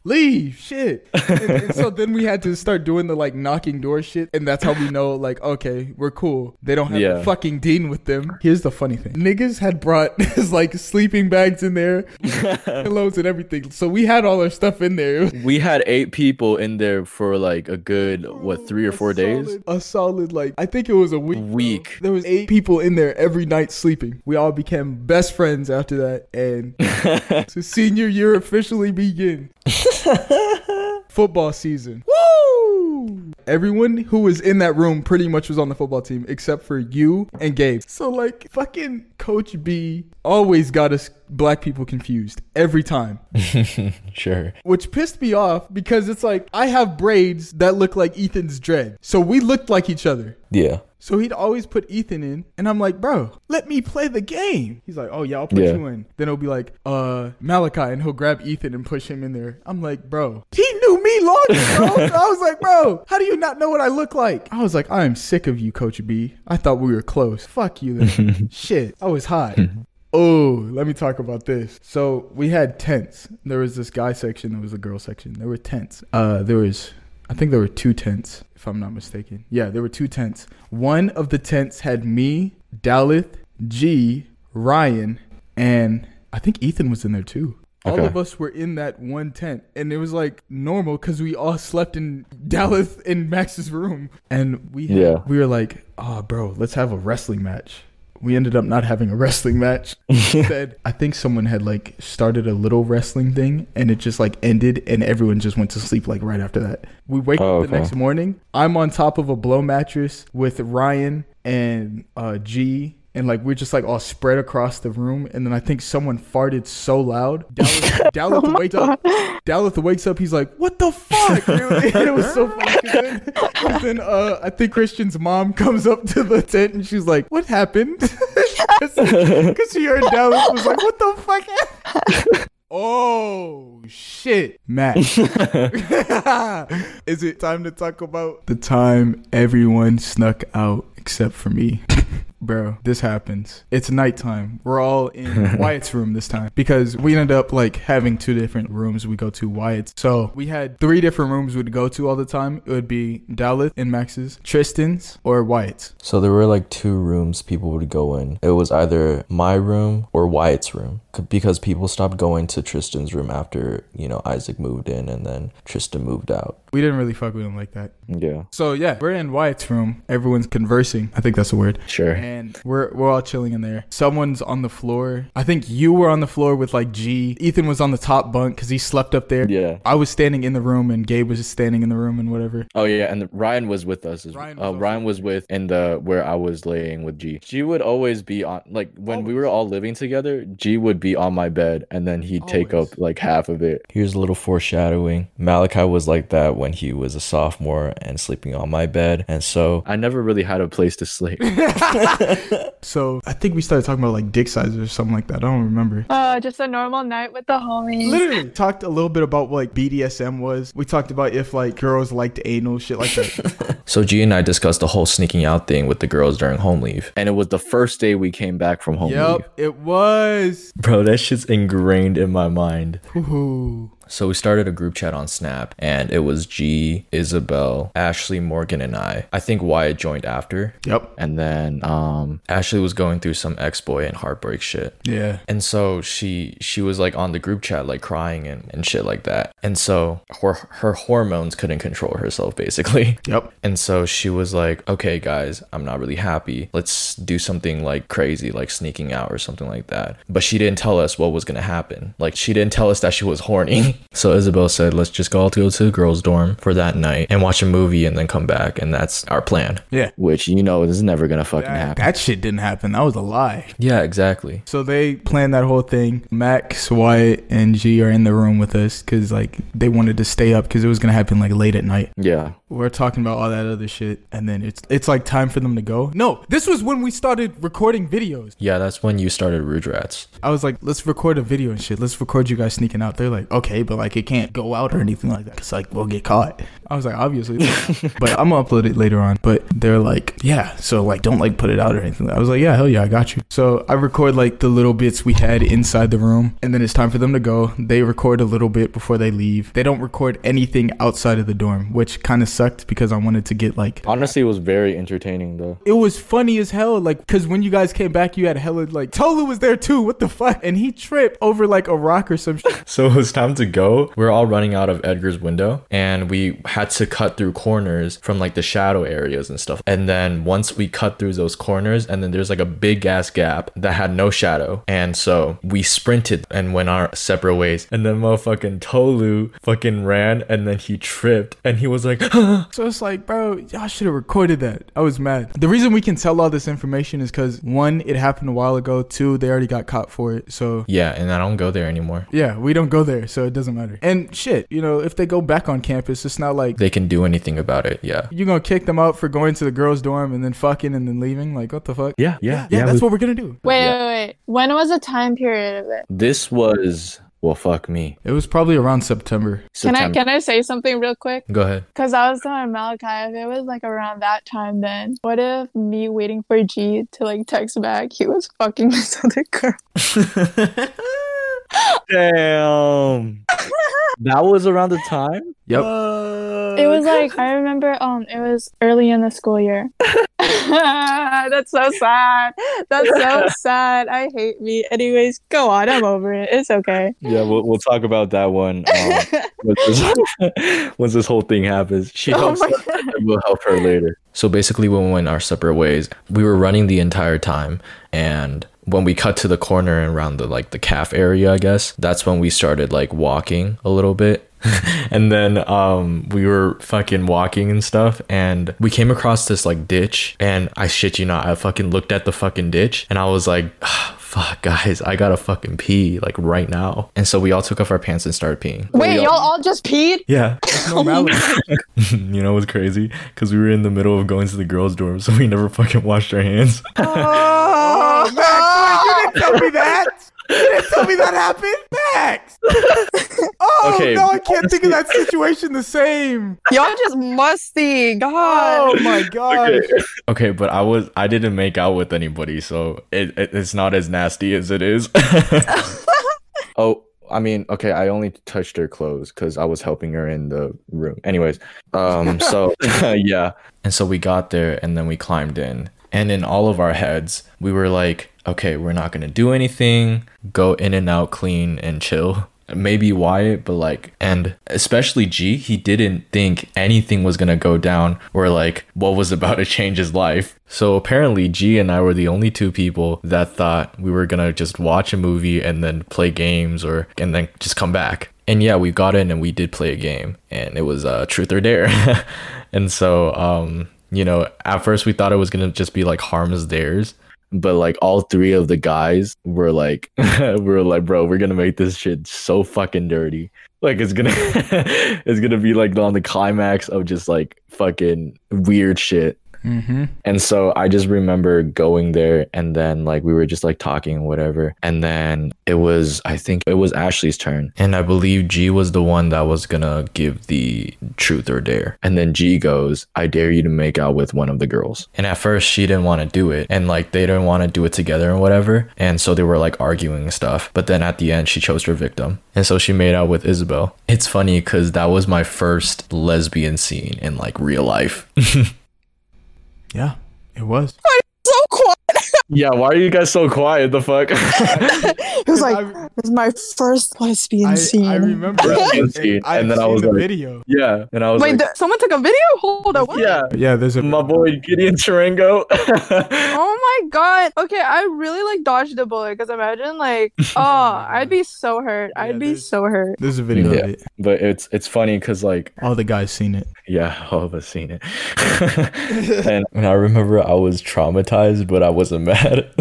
[laughs] leave? Shit. And, and so then we had to start doing the like knocking door shit, and that's how we know like okay, we're cool. They don't have Yeah. a fucking dean with them. Here's the funny thing: niggas had brought [laughs] his like sleeping bags in there, [laughs] pillows and everything. So we had all our stuff in there. [laughs] We had eight people in there for like a good what oh, three or a four days. solid- A solid like I think it was a week. Week. There was eight people in there every night sleeping. We all became best friends after that, and so senior year officially begin. football season. Woo! Everyone who was in that room pretty much was on the football team except for you and Gabe. So like fucking Coach B always got us black people confused every time. [laughs] Sure. Which pissed me off because it's like I have braids that look like Ethan's dread. So we looked like each other. Yeah. So he'd always put Ethan in, and I'm like, bro, let me play the game. He's like, oh yeah, I'll put Yeah. you in. Then he'll be like, uh, Malachi, and he'll grab Ethan and push him in there. I'm like, bro, he knew me long ago. [laughs] I was like, bro, how do you not know what I look like? I was like, I am sick of you, Coach B. I thought we were close. Fuck you then. [laughs] Shit, I was hot. [laughs] Oh, let me talk about this. So we had tents. There was this guy section, there was a girl section. There were tents. Uh, there was, I think there were two tents, if I'm not mistaken. Yeah, there were two tents. One of the tents had me, Dalith, G, Ryan, and I think Ethan was in there too. All Okay. of us were in that one tent, and it was like normal because we all slept in Dalith in Max's room, and we had, Yeah. we were like, oh, bro, let's have a wrestling match. We ended up not having a wrestling match. [laughs] Instead, I think someone had like started a little wrestling thing, and it just like ended, and everyone just went to sleep like right after that. We wake Oh, up the next morning. I'm on top of a blow mattress with Ryan and uh, G. And like we're just like all spread across the room, and then I think someone farted so loud. Dalith, [laughs] Dalith wakes up. Dalith wakes up. He's like, "What the fuck?" Dude? [laughs] it was so funny. 'cause then, 'cause then, uh, I think Christian's mom comes up to the tent and she's like, "What happened?" [laughs] Because she heard Dalith was like, "What the fuck?" oh shit, Matt. Is it time to talk about the time everyone snuck out except for me? Bro, this happens. It's nighttime. We're all in [laughs] Wyatt's room this time because we ended up like having two different rooms we go to Wyatt's. So we had three different rooms we'd go to all the time. It would be Dalith and Max's, Tristan's, or Wyatt's. So there were like two rooms people would go in. It was either my room or Wyatt's room because people stopped going to Tristan's room after, you know, Isaac moved in and then Tristan moved out. We didn't really fuck with him like that. Yeah. So yeah, we're in Wyatt's room. Everyone's conversing. I think that's a word. Sure. And we're we're all chilling in there. Someone's on the floor. I think you were on the floor with like G. Ethan was on the top bunk because he slept up there. Yeah. I was standing in the room and Gabe was just standing in the room and whatever. Oh yeah, and Ryan was with us. As, Ryan Ryan was was, uh, Ryan was with in the where I was laying with G. G would always be on like when we were all living together. G would be on my bed, and then he'd take up like half of it. Here's a little foreshadowing. Malachi was like that when he was a sophomore and sleeping on my bed. And so I never really had a place to sleep. [laughs] [laughs] [laughs] So I think we started talking about like dick sizes or something like that. I don't remember. Uh, just a normal night with the homies. Literally talked a little bit about what like BDSM was. We talked about if like girls liked anal shit like that. [laughs] so G and I discussed the whole sneaking out thing with the girls during home leave. and it was the first day we came back from home leave. yep, it was. Bro, that shit's ingrained in my mind. Ooh. So we started a group chat on Snap, and it was G, Isabel, Ashley, Morgan, and I. I think Wyatt joined after. Yep. And then um Ashley was going through some ex boy and heartbreak shit. Yeah. And so she she was like on the group chat like crying and, and shit like that. And so her her hormones couldn't control herself basically. [laughs] Yep. And so she was like, "Okay guys, I'm not really happy. Let's do something like crazy like sneaking out or something like that." But she didn't tell us what was going to happen. Like she didn't tell us that she was horny. [laughs] so Isabel said, "Let's just go all go to the girls dorm for that night and watch a movie and then come back." And that's our plan. Yeah. which you know is never gonna fucking That, happen. that shit didn't happen. That was a lie. Yeah, exactly. So they planned that whole thing. Max, Wyatt, and G are in the room with us because like they wanted to stay up because it was gonna happen like late at night. yeah. We're talking about all that other shit, and then it's it's like time for them to go. No, this was when we started recording videos. Yeah, that's when you started Rude Rats. I was like, let's record a video and shit. Let's record you guys sneaking out. They're like, okay, but like it can't go out or anything like that. Cause like we'll get caught. I was like, obviously, [laughs] but I'm gonna upload it later on. But they're like, yeah, so like don't like put it out or anything. I was like, yeah, hell yeah, I got you. So I record like the little bits we had inside the room, and then it's time for them to go. They record a little bit before they leave. They don't record anything outside of the dorm, which kind of sucked because I wanted to get like Honestly, it was very entertaining though. it was funny as hell. Like, cause when you guys came back, you had hella like Tolu was there too. What the fuck? And he tripped over like a rock or some [laughs] shit. So it was time to go. We are all running out of Edgar's window and we had to cut through corners from like the shadow areas and stuff. And then once we cut through those corners and then there's like a big ass gap that had no shadow. And so we sprinted and went our separate ways. And then motherfucking Tolu fucking ran and then he tripped and he was like, [laughs] So it's like, bro, y'all should have recorded that. I was mad. The reason we can tell all this information is because one, it happened a while ago. Two, they already got caught for it. So yeah, and I don't go there anymore. yeah, we don't go there, so it doesn't matter. And shit, you know, if they go back on campus, it's not like They can do anything about it. Yeah. you're gonna kick them out for going to the girls' dorm and then fucking and then leaving. Like, what the fuck? Yeah, yeah, yeah, that's we- what we're gonna do. Wait, Yeah. wait, wait. When was the time period of it? This was well, fuck me. It was probably around September. Can I can I say something real quick? Go ahead. Cause I was telling Malachi if it was like around that time, then what if me waiting for G to like text back, he was fucking [laughs] this other girl? [laughs] Damn. that was around the time. Yep. It was like I remember um it was early in the school year. [laughs] That's so sad. That's so sad. I hate me. Anyways, go on. I'm over it. It's okay. Yeah, we'll, we'll talk about that one um, [laughs] once, this, [laughs] once this whole thing happens. She Oh helps my we'll help her later. So basically, when we went our separate ways, we were running the entire time, and when we cut to the corner and around the like the calf area, I guess that's when we started like walking a little bit. [laughs] and then um we were fucking walking and stuff and we came across this like ditch and I shit you not I fucking looked at the fucking ditch and I was like "Ah, fuck guys I gotta fucking pee like right now and so we all took off our pants and started peeing Wait, y'all all just peed? yeah Normality. [laughs] [laughs] you know what's crazy? Because we were in the middle of going to the girls' dorm, so we never fucking washed our hands. Oh, Max, you didn't tell me that. You didn't tell me that happened, Max. [laughs] Oh Okay, no, I can't think of that situation the same. Y'all just musty. God. Oh my [laughs] god. okay, but I was I didn't make out with anybody, so it, it it's not as nasty as it is. [laughs] Oh, I mean, okay, I only touched her clothes because I was helping her in the room. Anyways, um, so yeah, and so we got there, and then we climbed in, and in all of our heads, we were like, okay, we're not gonna do anything. Go in and out, clean and chill. [laughs] Maybe Wyatt, but like, and especially G, he didn't think anything was gonna go down or like what was about to change his life. So apparently, G and I were the only two people that thought we were gonna just watch a movie and then play games or and then just come back. And yeah, we got in and we did play a game, and it was uh, Truth or Dare. [laughs] and so, um, you know, at first we thought it was gonna just be like Harm's Dares, but like all three of the guys were like, [laughs] were like, bro, we're gonna make this shit so fucking dirty. Like it's gonna, [laughs] it's gonna be like on the climax of just like fucking weird shit. Mm-hmm. And so I just remember going there and then like we were just like talking and whatever. And then it was I think it was Ashley's turn. And I believe G was the one that was gonna give the truth or dare. And then G goes, I dare you to make out with one of the girls. And at first she didn't want to do it and like they didn't want to do it together and whatever. And so they were like arguing stuff. But then at the end she chose her victim. And so she made out with Isabel. It's funny because that was my first lesbian scene in like real life. [laughs] Yeah, it was. So quiet. [laughs] Yeah, why are you guys so quiet? The fuck? [laughs] It was like I- this is my first lesbian I, scene. I remember. Lesbian and scene, I and then I was the like- video. yeah. And I was Wait, like, th- someone took a video? Hold on. What? yeah. Yeah, there's a My boy Gideon Tarango. [laughs] Oh my god. Okay, I really like dodged the bullet because imagine like, [laughs] oh, I'd be so hurt. Yeah, I'd be there's- so hurt. There's a video Yeah. of it. but it's it's funny because like All the guys seen it. yeah, all of us seen it. [laughs] and And I remember I was traumatized, but I wasn't mad.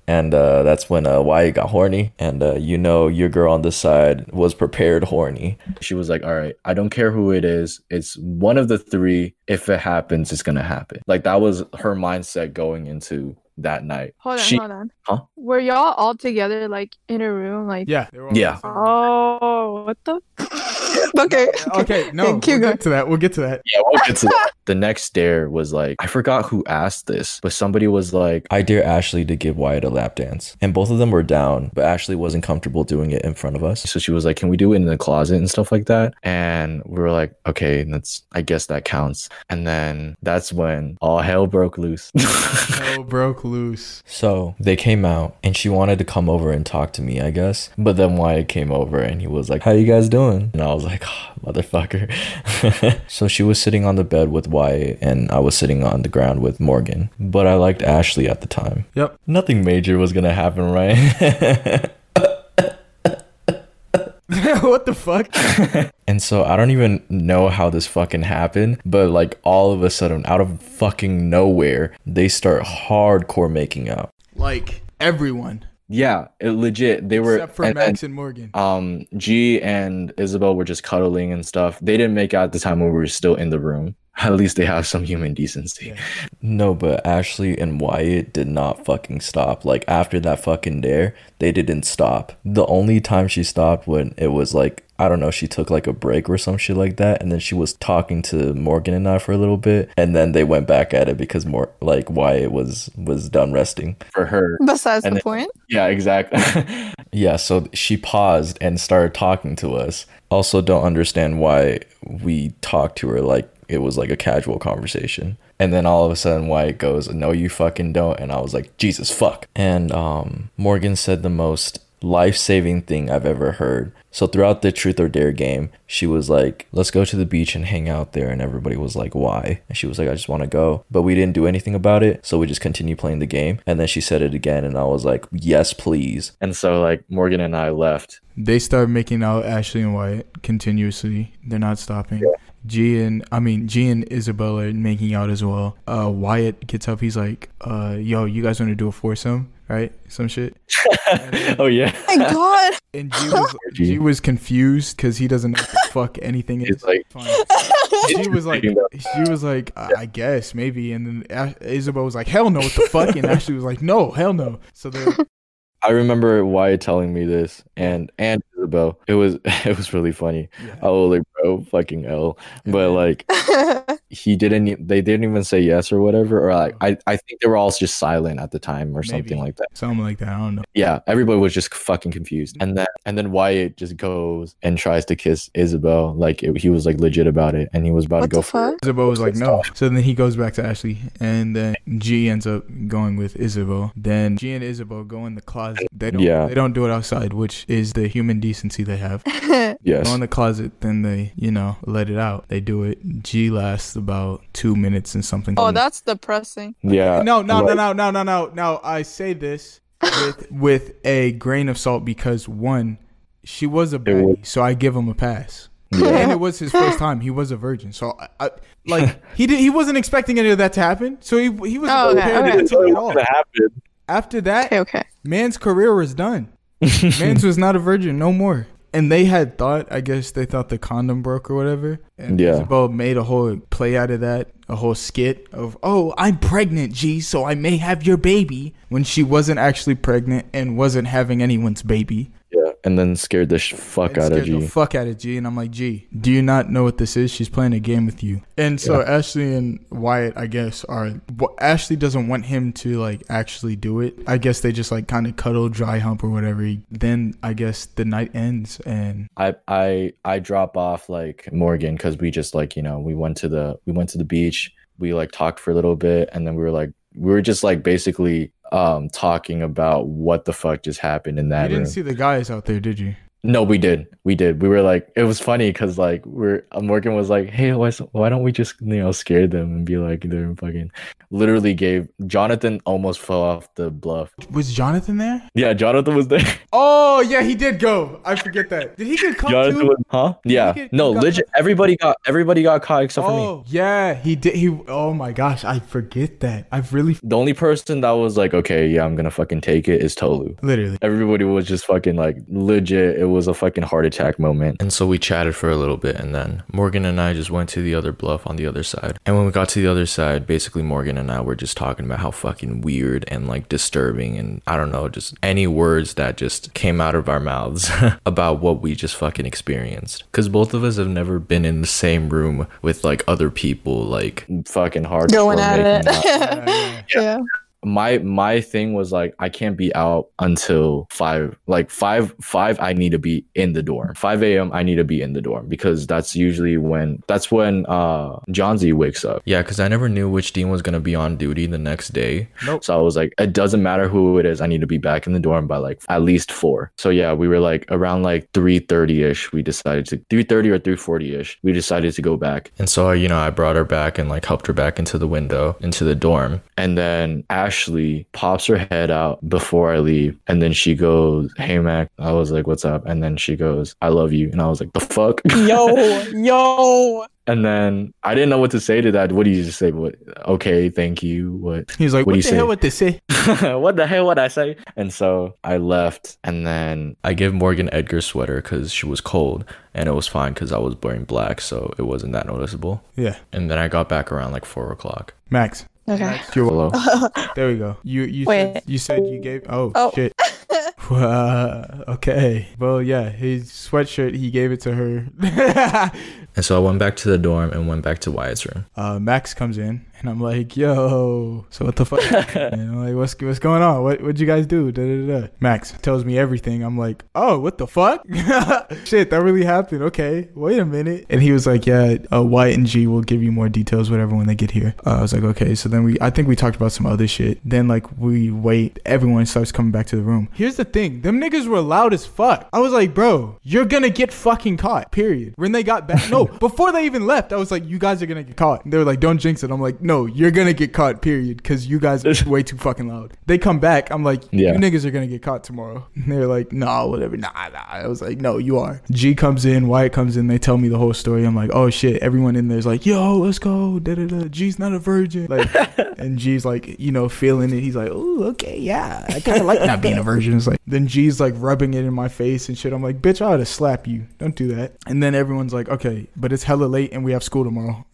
[laughs] and uh, that's when uh, Wyatt got horny. And uh, you know, your girl on the side was prepared horny. she was like, "All right, I don't care who it is. It's one of the three. If it happens, it's gonna happen." Like that was her mindset going into that night. Hold on, She- hold on. Huh? Were y'all all together like in a room? Like, Yeah. they were all Yeah. oh, what the? [laughs] [laughs] okay. Okay, no, Keep we'll going. get to that. We'll get to that. Yeah, we'll get to that. The next dare was like, I forgot who asked this, but somebody was like, I dare Ashley to give Wyatt a lap dance. And both of them were down, but Ashley wasn't comfortable doing it in front of us. so she was like, "Can we do it in the closet and stuff like that?" And we were like, "Okay, that's I guess that counts." And then that's when all hell broke loose. [laughs] Hell broke loose. So they came out and she wanted to come over and talk to me, I guess. But then Wyatt came over and he was like, How you guys doing? And I was like, oh, motherfucker. [laughs] so she was sitting on the bed with Wyatt and I was sitting on the ground with Morgan. But I liked Ashley at the time. Yep. Nothing major was gonna happen, right? [laughs] what the fuck? [laughs] And so I don't even know how this fucking happened, but like all of a sudden, out of fucking nowhere, they start hardcore making out. Like everyone yeah, it legit. They were except for and Max and Morgan. um G and Isabel were just cuddling and stuff. They didn't make out at the time when we were still in the room. [laughs] At least they have some human decency. Yeah. No, but Ashley and Wyatt did not fucking stop. Like after that fucking dare, they didn't stop. The only time she stopped when it was like I don't know, she took like a break or some shit like that, and then she was talking to Morgan and I for a little bit, and then they went back at it because more like Wyatt was was done resting. For her. Besides And the then- point. Yeah, exactly. [laughs] Yeah, so she paused and started talking to us. Also, don't understand why we talked to her like it was like a casual conversation. And then all of a sudden, Wyatt goes, "No, you fucking don't." And I was like, "Jesus fuck!" And um, Morgan said the most life-saving thing I've ever heard. So throughout the truth or dare game, she was like, "Let's go to the beach and hang out there." And everybody was like, "Why?" And she was like, "I just want to go." But we didn't do anything about it, so we just continued playing the game. And then she said it again, and I was like, "Yes, please." and so like Morgan and I left. They start making out Ashley and Wyatt continuously. They're not stopping. G and I mean G and Isabel are making out as well. Uh, Wyatt gets up. He's like, uh, "Yo, you guys want to do a foursome, right? Some shit." [laughs] oh yeah. my god. And G was [laughs] G was confused because he doesn't know what the [laughs] fuck anything is. He's like- She was like, she was like, I I guess maybe, and then Ash- Isabel was like, hell no, what the fuck? And Ashley was like, no, hell no. So they I remember Wyatt telling me this and and Isabel. It was it was really funny. Yeah. I was like, bro, fucking L. But mm-hmm. like [laughs] he didn't they didn't even say yes or whatever. Or like oh. I, I think they were all just silent at the time or something Maybe. like that. something like that. I don't know. Yeah, everybody was just fucking confused. Mm-hmm. And then and then Wyatt just goes and tries to kiss Isabel. Like it, he was like legit about it and he was about what to go for it. Isabel was like, no. So then he goes back to Ashley, and then G ends up going with Isabel. Then G and Isabel go in the closet. They don't. Yeah. They don't do it outside, which is the human decency they have. [laughs] Yes. Go in the closet, then they, you know, let it out. They do it. G lasts about two minutes and something. oh, that's depressing. Yeah. no, no, no, like- no, no, no, no, no. I say this with [laughs] with a grain of salt because one, she was a was- so I give him a pass. and it was his first time. He was a virgin, so I, I like [laughs] he did. He wasn't expecting any of that to happen, so he he was Oh, okay, prepared okay. to take it all. Gonna. After that, Okay, okay. man's career was done. [laughs] Man's was not a virgin no more. And they had thought, I guess they thought the condom broke or whatever. And Yeah. Isabel made a whole play out of that, a whole skit of, oh, I'm pregnant, G, so I may have your baby, when she wasn't actually pregnant and wasn't having anyone's baby. And then scared the sh- fuck out of scared the G. fuck out of G. And I'm like, G, do you not know what this is? She's playing a game with you. And so Yeah. Ashley and Wyatt, I guess, are. Well, Ashley doesn't want him to like actually do it. I guess they just like kind of cuddle, dry hump or whatever. Then I guess the night ends and I I I drop off like Morgan because we just like you know we went to the we went to the beach. We like talked for a little bit, and then we were like we were just like basically um talking about what the fuck just happened in that. you didn't room. see the guys out there, did you? No, we did. We did. We were like, it was funny because like we're uh, Morgan was like, hey, why, why don't we just you know scare them and be like they're fucking literally gave Jonathan almost fell off the bluff. Was Jonathan there? Yeah, Jonathan was there. [laughs] Oh yeah, he did go. I forget that. Did he get caught Jonathan too? was, huh? Yeah. get- no, legit. Everybody got everybody got caught except for me. Oh yeah, he did. He. Oh my gosh, I forget that. I've really The only person that was like, okay, yeah, I'm gonna fucking take it is Tolu. literally. Everybody was just fucking like legit. It was a fucking heart attack moment. And so we chatted for a little bit, and then Morgan and I just went to the other bluff on the other side. And when we got to the other side, basically Morgan and I were just talking about how fucking weird and like disturbing, and I don't know, just any words that just came out of our mouths [laughs] about what we just fucking experienced. Because both of us have never been in the same room with like other people, like Fucking hard. Going at it. that. [laughs] yeah. My my thing was like I can't be out until five like five five I need to be in the dorm. Five AM I need to be in the dorm because that's usually when that's when uh John Z wakes up. yeah, because I never knew which dean was gonna be on duty the next day. Nope. So I was like, it doesn't matter who it is, I need to be back in the dorm by like at least four. So yeah, we were like around like three thirty ish. We decided to three thirty or three forty ish. We decided to go back. And so, you know, I brought her back and like helped her back into the window, into the dorm. And then Ashley pops her head out before I leave. And then she goes, Hey Mac. I was like, What's up? And then she goes, I love you. And I was like, The fuck? Yo, [laughs] yo. and then I didn't know what to say to that. What do you just say? What okay, thank you. What He's like, What what, do you the hell say? would they say? [laughs] what the hell would I say? And so I left and then I gave Morgan Edgar's sweater because she was cold, and it was fine because I was wearing black, so it wasn't that noticeable. Yeah, And then I got back around like four o'clock. Max. Okay. You're hello. There we go. You you Wait. said, you said you gave. Oh, Oh. shit. [laughs] Uh, okay. Well, yeah, his sweatshirt he gave it to her. [laughs] And so I went back to the dorm and went back to Wyatt's room. uh, Max comes in and I'm like, "Yo, so what the fuck?" [laughs] and I'm like, "What's what's going on? What what'd you guys do?" Da, da, da. Max tells me everything. I'm like, "Oh, what the fuck? [laughs] Shit, that really happened. Okay, wait a minute." And he was like, "Yeah, uh, Wyatt and G will give you more details, whatever, when they get here." Uh, I was like, "Okay." So then we, I think we talked about some other shit. Then like we wait, everyone starts coming back to the room. Here's the thing: them niggas were loud as fuck. I was like, "Bro, you're gonna get fucking caught." Period. When they got back, no, [laughs] before they even left, I was like, "You guys are gonna get caught." And They were like, "Don't jinx it." I'm like, "No, you're gonna get caught." Period. Because you guys are [laughs] way too fucking loud. They come back. I'm like, Yeah. "You niggas are gonna get caught tomorrow." [laughs] And they're like, "Nah, whatever." Nah, nah. I was like, "No, you are." G comes in. Wyatt comes in. They tell me the whole story. I'm like, "Oh shit!" Everyone in there's like, "Yo, let's go." Da da da. G's not a virgin. Like, [laughs] and G's like, you know, feeling it. He's like, "Oh, okay, yeah, I kind of like not being a virgin." It's like, then G's like rubbing it in my face and shit. I'm like, "Bitch, I ought to slap you. Don't do that." And then everyone's like, "Okay, but it's hella late and we have school tomorrow."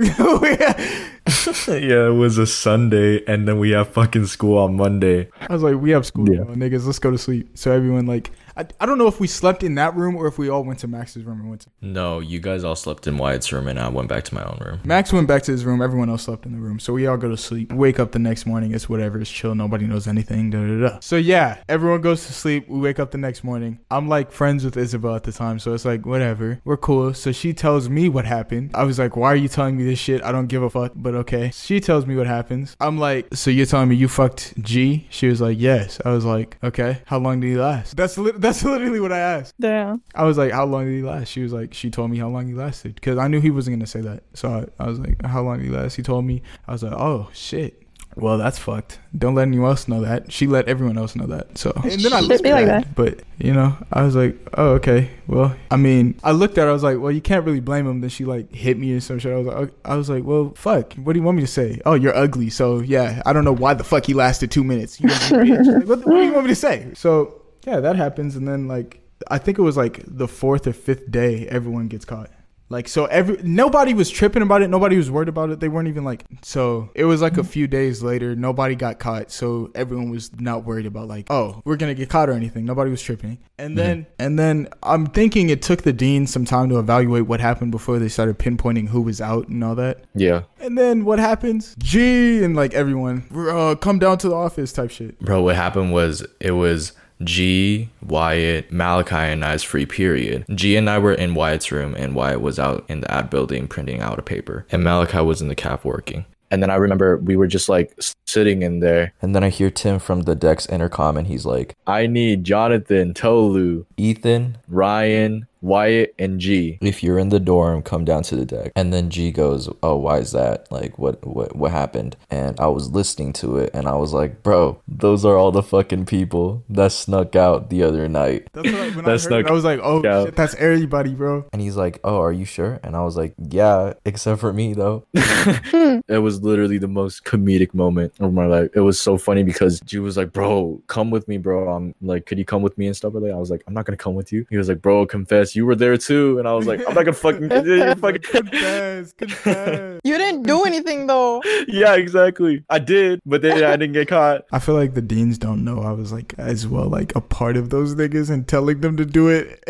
[laughs] yeah, it was a Sunday, and then we have fucking school on Monday. I was like, we have school Yeah. niggas. Let's go to sleep. So everyone like, I, I don't know if we slept in that room or if we all went to Max's room and went to. No, you guys all slept in Wyatt's room, and I went back to my own room. Max went back to his room. Everyone else slept in the room. So we all go to sleep. Wake up the next morning. It's whatever. It's chill. Nobody knows anything. Da, da, da. So yeah, everyone goes to sleep. We wake up the next morning. I'm like friends with Isabel at the time. So it's like, whatever. We're cool. So she tells me what happened. I was like, why are you telling me this shit? I don't give a fuck, but okay. She tells me what happens. I'm like, so you're telling me you fucked G? She was like, yes. I was like, okay. How long did he last? That's li- that's [laughs] literally what I asked. Damn. I was like, how long did he last? She was like, she told me how long he lasted because I knew he wasn't gonna say that. So I, I was like, how long did he last? He told me. I was like, oh shit. Well, that's fucked. Don't let anyone else know that. She let everyone else know that. So [laughs] and then I Should looked be at like that. But you know, I was like, oh okay. Well, I mean, I looked at her. I was like, well, you can't really blame him. Then she like hit me or some shit. I was like, okay. I was like, well, fuck. What do you want me to say? Oh, you're ugly. So yeah, I don't know why the fuck he lasted two minutes. You ugly [laughs] bitch. Like, what, what do you want me to say? So yeah, that happens, and then like I think it was like the fourth or fifth day, everyone gets caught. Like so, every nobody was tripping about it. Nobody was worried about it. They weren't even like. So it was like a few days later, nobody got caught. So everyone was not worried about like, oh, we're gonna get caught or anything. Nobody was tripping. And then and then I'm thinking it took the dean some time to evaluate what happened before they started pinpointing who was out and all that. Yeah. And then what happens? G and like everyone, uh, come down to the office type shit. Bro, what happened was it was G, Wyatt, Malachi, and I's free period. G and I were in Wyatt's room, and Wyatt was out in the ad building printing out a paper, and Malachi was in the caf working. And then I remember we were just like sitting in there. And then I hear Tim from the Dex intercom, and he's like, I need Jonathan, Tolu, Ethan, Ryan, Wyatt, and G. if you're in the dorm, come down to the deck. And then G goes, "Oh, why is that? Like, what, what, what happened?" And I was listening to it, and I was like, "Bro, those are all the fucking people that snuck out the other night." That's what I, when I [laughs] That's heard it, I was like, oh yeah. shit, that's everybody, bro. And he's like, "Oh, are you sure?" And I was like, "Yeah, except for me though." [laughs] It was literally the most comedic moment of my life. It was so funny because G was like, "Bro, come with me, bro. I'm like, could you come with me and stuff like that?" I was like, "I'm not gonna come with you." He was like, "Bro, confess, you were there too." And I was like, "I'm not gonna fucking, you're [laughs] fucking." [laughs] confess, confess. You didn't do anything though. [laughs] yeah, exactly. I did, but then I didn't get caught. I feel like the deans don't know I was like as well like a part of those niggas and telling them to do it.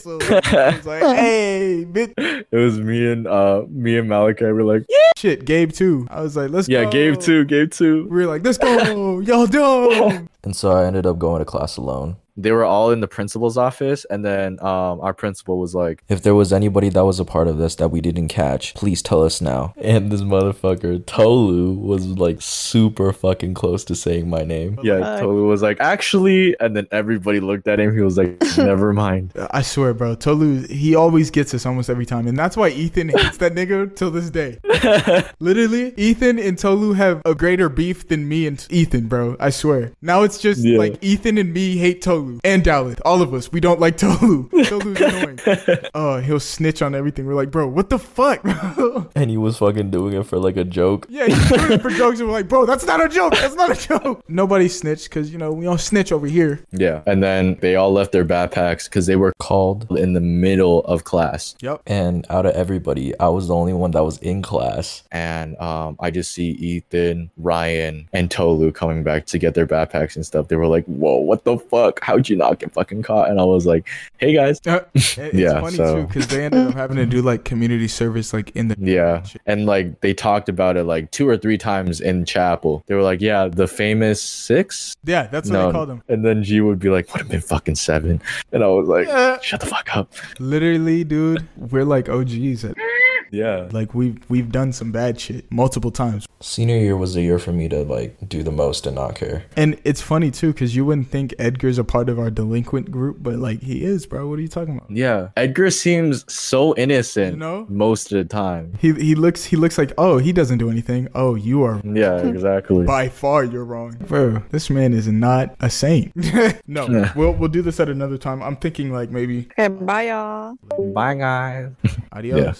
so I was like, hey, bitch. It was me and uh me and Malachi We were like, yeah. Shit, Gabe too. I was like, let's yeah, go. Gabe too, Gabe too. We were like, let's go, y'all dumb. And so I ended up going to class alone. They were all in the principal's office, and then um our principal was like, If there was anybody that was a part of this that we didn't catch, please tell us now. And this motherfucker, Tolu, was like super fucking close to saying my name. yeah, Fuck. Tolu was like, actually, and then everybody looked at him. He was like, [laughs] never mind. I swear, bro. Tolu, he always gets us almost every time, and that's why Ethan hates that nigga till this day. [laughs] Literally, Ethan and Tolu have a greater beef than me and Ethan, bro. I swear. Now it's just Yeah. like Ethan and me hate Tolu and Dalith. All of us, we don't like Tolu. [laughs] Tolu's annoying. Oh, he'll snitch on everything. We're like, bro, what the fuck, bro? [laughs] And he was fucking doing it for like a joke. Yeah, he's doing it for jokes. And we're like, bro, that's not a joke. That's not a joke. Nobody snitched because you know we don't snitch over here. Yeah, and then they all left their backpacks because they were Called. in the middle of class. Yep. And out of everybody, I was the only one that was in class. and um, I just see Ethan, Ryan, and Tolu coming back to get their backpacks and stuff. They were like, "Whoa, what the fuck? How'd you not get fucking caught?" And I was like, "Hey guys, Uh, [laughs] it's Yeah, funny so- too because they ended up having to do like community service like in the yeah." [laughs] And like they talked about it like two or three times in chapel. They were like, "Yeah, the famous six. yeah that's what they called them. And then G would be like, "Would have been fucking seven. And I was like, Yeah. "Shut the fuck up." Literally, dude, we're like OGs. At, Yeah. like we've we've done some bad shit multiple times, Senior year was the year for me to like do the most and not care. and it's funny too because you wouldn't think Edgar's a part of our delinquent group, but like he is, bro. What are you talking about? Yeah. Edgar seems so innocent You know? most of the time. He he looks he looks like oh he doesn't do anything. Oh you are [laughs] Yeah, exactly. by far you're wrong, bro. This man is not a saint. [laughs] no, Yeah. we'll we'll do this at another time. I'm thinking like maybe Okay, bye y'all. Bye guys. adios.